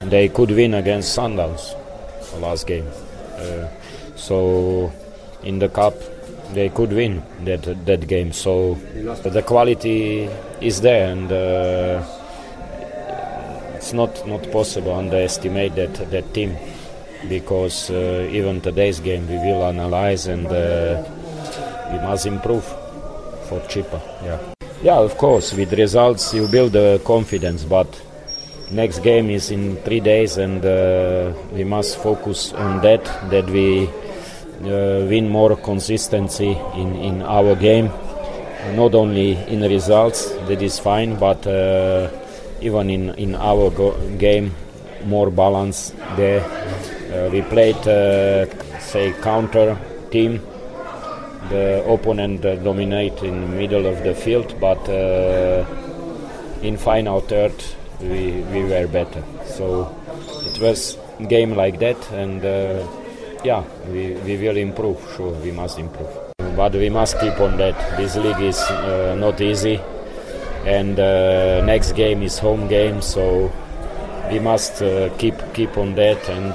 They could win against Sundowns the last game. Uh, so in the cup they could win that that game. So the quality is there, and uh, it's not not possible underestimate that that team because uh, even today's game we will analyze and uh, we must improve for Chippa. Yeah, yeah. Of course, with results you build the confidence, but next game is in three days, and uh, we must focus on that. That we uh, win more consistency in in our game, not only in results. That is fine, but uh, even in in our go- game, more balance there. Uh, we played, uh, say, counter team. The opponent uh, dominate in the middle of the field, but in final third we, we were better. So it was game like that, and uh, yeah, we, we will improve. Sure, we must improve, but we must keep on that. This league is uh, not easy, and uh, next game is home game, so we must keep keep on that. And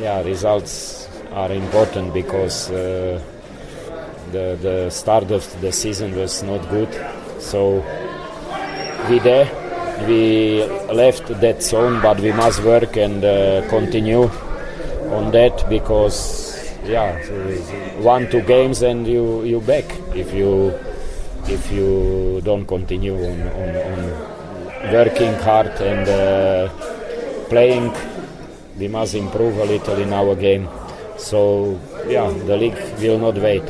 yeah, results are important because the the start of the season was not good, so we there we left that zone, but we must work and uh, continue on that because yeah, one two games and you you back if you if you don't continue on, on, on working hard and uh, playing. We must improve a little in our game. So yeah, the league will not wait.